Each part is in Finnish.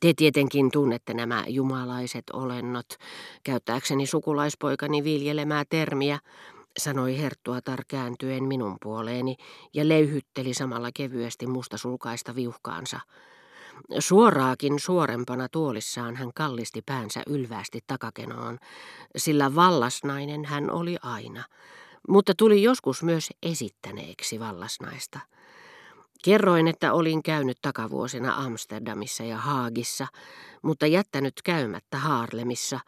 Te tietenkin tunnette nämä jumalaiset olennot, käyttääkseni sukulaispoikani viljelemää termiä, sanoi Herttuatar kääntyen minun puoleeni ja leyhytteli samalla kevyesti mustasulkaista viuhkaansa. Suoraakin suorempana tuolissaan hän kallisti päänsä ylvästi takakenoon, sillä vallasnainen hän oli aina, mutta tuli joskus myös esittäneeksi vallasnaista. Kerroin, että olin käynyt takavuosina Amsterdamissa ja Haagissa, mutta jättänyt käymättä Haarlemissa,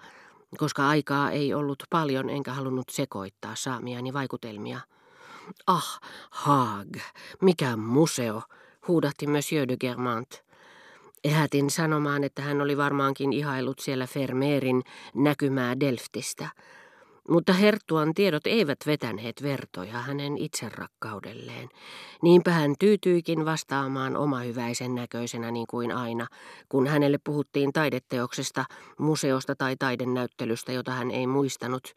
koska aikaa ei ollut paljon enkä halunnut sekoittaa saamiani vaikutelmia. Ah, Haag, mikä museo, huudahti Monsieur de Germant. Ehätin sanomaan, että hän oli varmaankin ihailut siellä Fermeerin näkymää Delftistä, mutta Herttuan tiedot eivät vetäneet vertoja hänen itserakkaudelleen. Niinpä hän tyytyikin vastaamaan omahyväisen näköisenä niin kuin aina, kun hänelle puhuttiin taideteoksesta, museosta tai taidennäyttelystä, jota hän ei muistanut.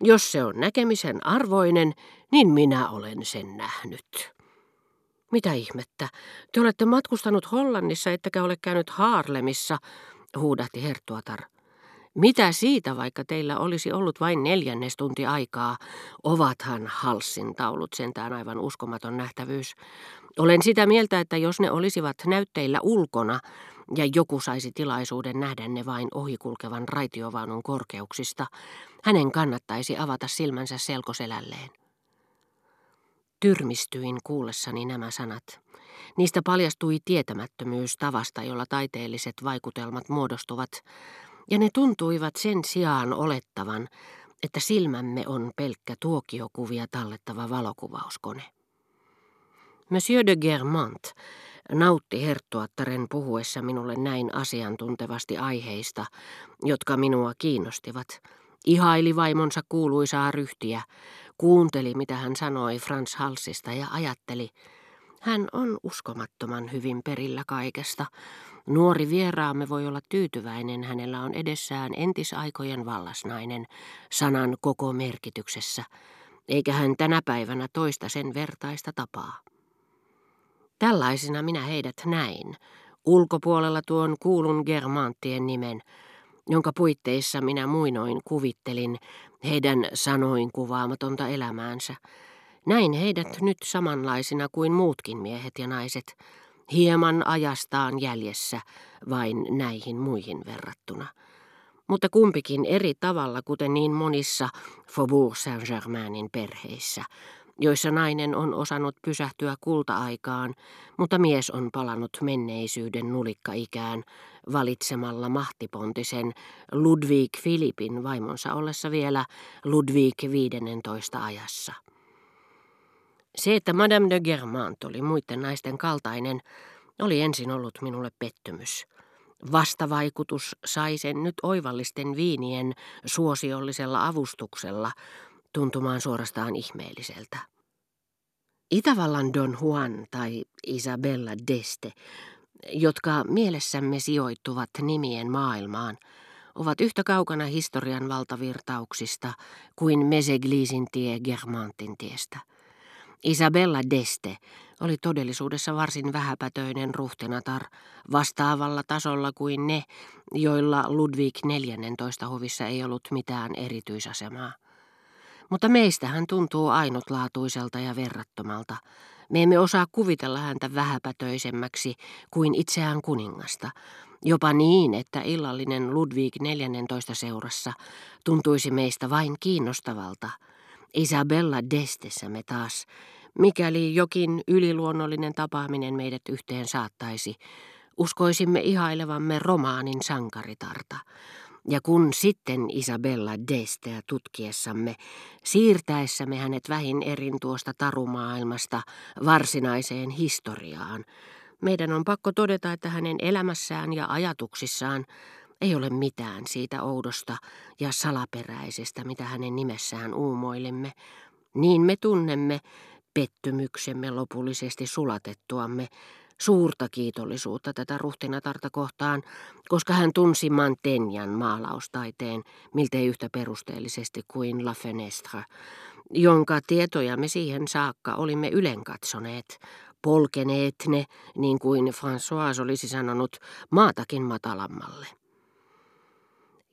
Jos se on näkemisen arvoinen, niin minä olen sen nähnyt. Mitä ihmettä? Te olette matkustanut Hollannissa, ettekä ole käynyt Haarlemissa, huudahti Herttuatar. Mitä siitä, vaikka teillä olisi ollut vain neljännes tunti aikaa? Ovathan Halssin taulut sentään aivan uskomaton nähtävyys. Olen sitä mieltä, että jos ne olisivat näytteillä ulkona ja joku saisi tilaisuuden nähdä ne vain ohikulkevan raitiovaunun korkeuksista, hänen kannattaisi avata silmänsä selkoselälleen. Tyrmistyin kuullessani nämä sanat. Niistä paljastui tietämättömyys tavasta, jolla taiteelliset vaikutelmat muodostuvat, ja ne tuntuivat sen sijaan olettavan, että silmämme on pelkkä tuokiokuvia tallettava valokuvauskone. Monsieur de Germant nautti herttuattaren puhuessa minulle näin asiantuntevasti aiheista, jotka minua kiinnostivat. Ihaili vaimonsa kuuluisaa ryhtiä, kuunteli mitä hän sanoi Frans Halsista ja ajatteli, hän on uskomattoman hyvin perillä kaikesta, Nuori vieraamme voi olla tyytyväinen, hänellä on edessään entisaikojen vallasnainen, sanan koko merkityksessä, eikä hän tänä päivänä toista sen vertaista tapaa. Tällaisina minä heidät näin, ulkopuolella tuon kuulun Germanttien nimen, jonka puitteissa minä muinoin kuvittelin heidän sanoin kuvaamatonta elämäänsä. Näin heidät nyt samanlaisina kuin muutkin miehet ja naiset, hieman ajastaan jäljessä vain näihin muihin verrattuna. Mutta kumpikin eri tavalla, kuten niin monissa Faubourg Saint-Germainin perheissä, joissa nainen on osannut pysähtyä kulta-aikaan, mutta mies on palannut menneisyyden nulikka-ikään valitsemalla mahtipontisen Ludwig Filipin vaimonsa ollessa vielä Ludwig 15 ajassa. Se, että Madame de Germant oli muiden naisten kaltainen, oli ensin ollut minulle pettymys. Vastavaikutus sai sen nyt oivallisten viinien suosiollisella avustuksella tuntumaan suorastaan ihmeelliseltä. Itävallan Don Juan tai Isabella d'Este, jotka mielessämme sijoittuvat nimien maailmaan, ovat yhtä kaukana historian valtavirtauksista kuin Meseglisin tie Germantin tiestä. Isabella Deste oli todellisuudessa varsin vähäpätöinen ruhtenatar, vastaavalla tasolla kuin ne, joilla Ludwig 14 hovissa ei ollut mitään erityisasemaa. Mutta meistä hän tuntuu ainutlaatuiselta ja verrattomalta. Me emme osaa kuvitella häntä vähäpätöisemmäksi kuin itseään kuningasta, jopa niin, että illallinen Ludwig 14 seurassa tuntuisi meistä vain kiinnostavalta – Isabella Destessä me taas, mikäli jokin yliluonnollinen tapaaminen meidät yhteen saattaisi, uskoisimme ihailevamme romaanin sankaritarta. Ja kun sitten Isabella Desteä tutkiessamme, siirtäessämme hänet vähin erin tuosta tarumaailmasta varsinaiseen historiaan, meidän on pakko todeta, että hänen elämässään ja ajatuksissaan ei ole mitään siitä oudosta ja salaperäisestä, mitä hänen nimessään uumoilimme. Niin me tunnemme pettymyksemme lopullisesti sulatettuamme suurta kiitollisuutta tätä ruhtinatarta kohtaan, koska hän tunsi Mantenjan maalaustaiteen miltei yhtä perusteellisesti kuin La Fenestre, jonka tietoja me siihen saakka olimme ylen katsoneet, polkeneet ne, niin kuin François olisi sanonut, maatakin matalammalle.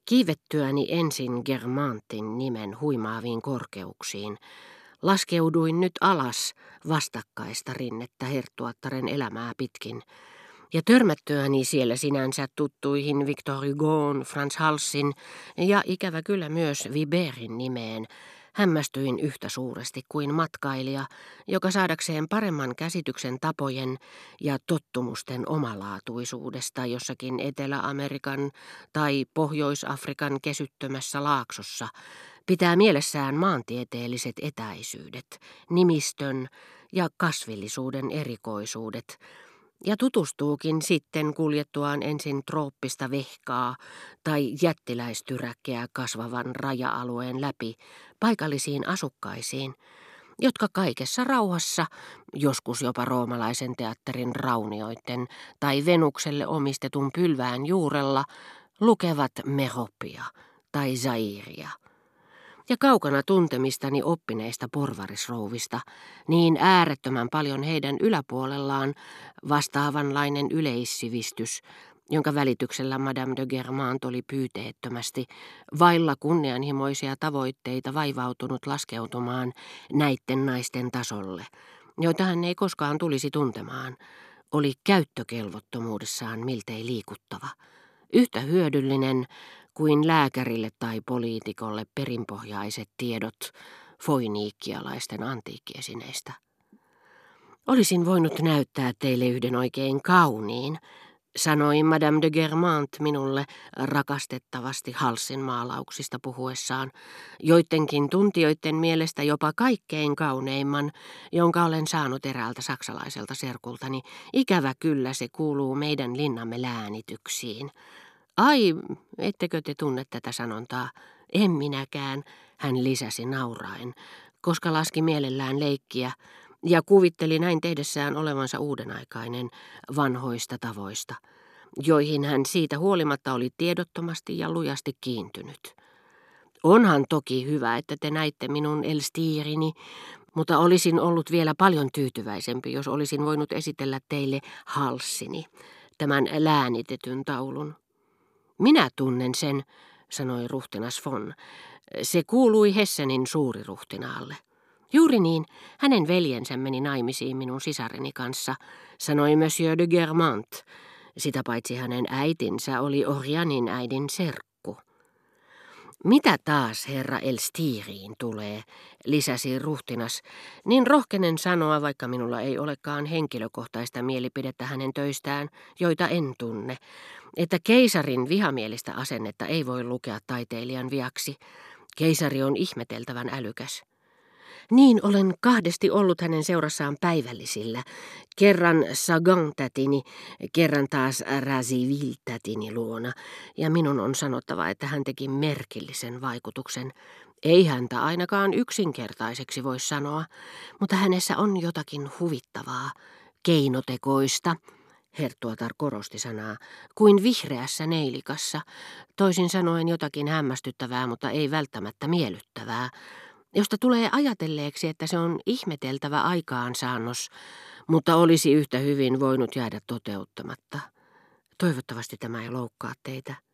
Kiivettyäni ensin Germantin nimen huimaaviin korkeuksiin, laskeuduin nyt alas vastakkaista rinnettä herttuattaren elämää pitkin, ja törmättyäni siellä sinänsä tuttuihin Victor Hugoon, Franz Halsin ja ikävä kyllä myös Viberin nimeen, hämmästyin yhtä suuresti kuin matkailija, joka saadakseen paremman käsityksen tapojen ja tottumusten omalaatuisuudesta jossakin Etelä-Amerikan tai Pohjois-Afrikan kesyttömässä laaksossa, pitää mielessään maantieteelliset etäisyydet, nimistön ja kasvillisuuden erikoisuudet, ja tutustuukin sitten kuljettuaan ensin trooppista vehkaa tai jättiläistyräkkeä kasvavan raja-alueen läpi paikallisiin asukkaisiin, jotka kaikessa rauhassa, joskus jopa roomalaisen teatterin raunioiden tai Venukselle omistetun pylvään juurella, lukevat Meropia tai Zairia – ja kaukana tuntemistani oppineista porvarisrouvista, niin äärettömän paljon heidän yläpuolellaan vastaavanlainen yleissivistys, jonka välityksellä Madame de Germant oli pyyteettömästi, vailla kunnianhimoisia tavoitteita vaivautunut laskeutumaan näiden naisten tasolle, joita hän ei koskaan tulisi tuntemaan, oli käyttökelvottomuudessaan miltei liikuttava, yhtä hyödyllinen kuin lääkärille tai poliitikolle perinpohjaiset tiedot foiniikkialaisten antiikkiesineistä. Olisin voinut näyttää teille yhden oikein kauniin, sanoi Madame de Germant minulle rakastettavasti Halsin maalauksista puhuessaan, joidenkin tuntijoiden mielestä jopa kaikkein kauneimman, jonka olen saanut eräältä saksalaiselta serkultani. Ikävä kyllä se kuuluu meidän linnamme läänityksiin. Ai, ettekö te tunne tätä sanontaa? En minäkään, hän lisäsi nauraen, koska laski mielellään leikkiä ja kuvitteli näin tehdessään olevansa uudenaikainen vanhoista tavoista, joihin hän siitä huolimatta oli tiedottomasti ja lujasti kiintynyt. Onhan toki hyvä, että te näitte minun Elstiirini, mutta olisin ollut vielä paljon tyytyväisempi, jos olisin voinut esitellä teille halssini, tämän läänitetyn taulun. Minä tunnen sen, sanoi ruhtinas von. Se kuului Hessenin suuriruhtinaalle. Juuri niin, hänen veljensä meni naimisiin minun sisareni kanssa, sanoi Monsieur de Germant. Sitä paitsi hänen äitinsä oli Orianin äidin serkku. Mitä taas herra Elstiiriin tulee, lisäsi ruhtinas, niin rohkenen sanoa, vaikka minulla ei olekaan henkilökohtaista mielipidettä hänen töistään, joita en tunne, että keisarin vihamielistä asennetta ei voi lukea taiteilijan viaksi. Keisari on ihmeteltävän älykäs. Niin olen kahdesti ollut hänen seurassaan päivällisillä. Kerran Sagan-tätini, kerran taas Razivil-tätini luona. Ja minun on sanottava, että hän teki merkillisen vaikutuksen. Ei häntä ainakaan yksinkertaiseksi voi sanoa, mutta hänessä on jotakin huvittavaa, keinotekoista, Herttuatar korosti sanaa, kuin vihreässä neilikassa, toisin sanoen jotakin hämmästyttävää, mutta ei välttämättä miellyttävää, josta tulee ajatelleeksi, että se on ihmeteltävä aikaansaannos, mutta olisi yhtä hyvin voinut jäädä toteuttamatta. Toivottavasti tämä ei loukkaa teitä.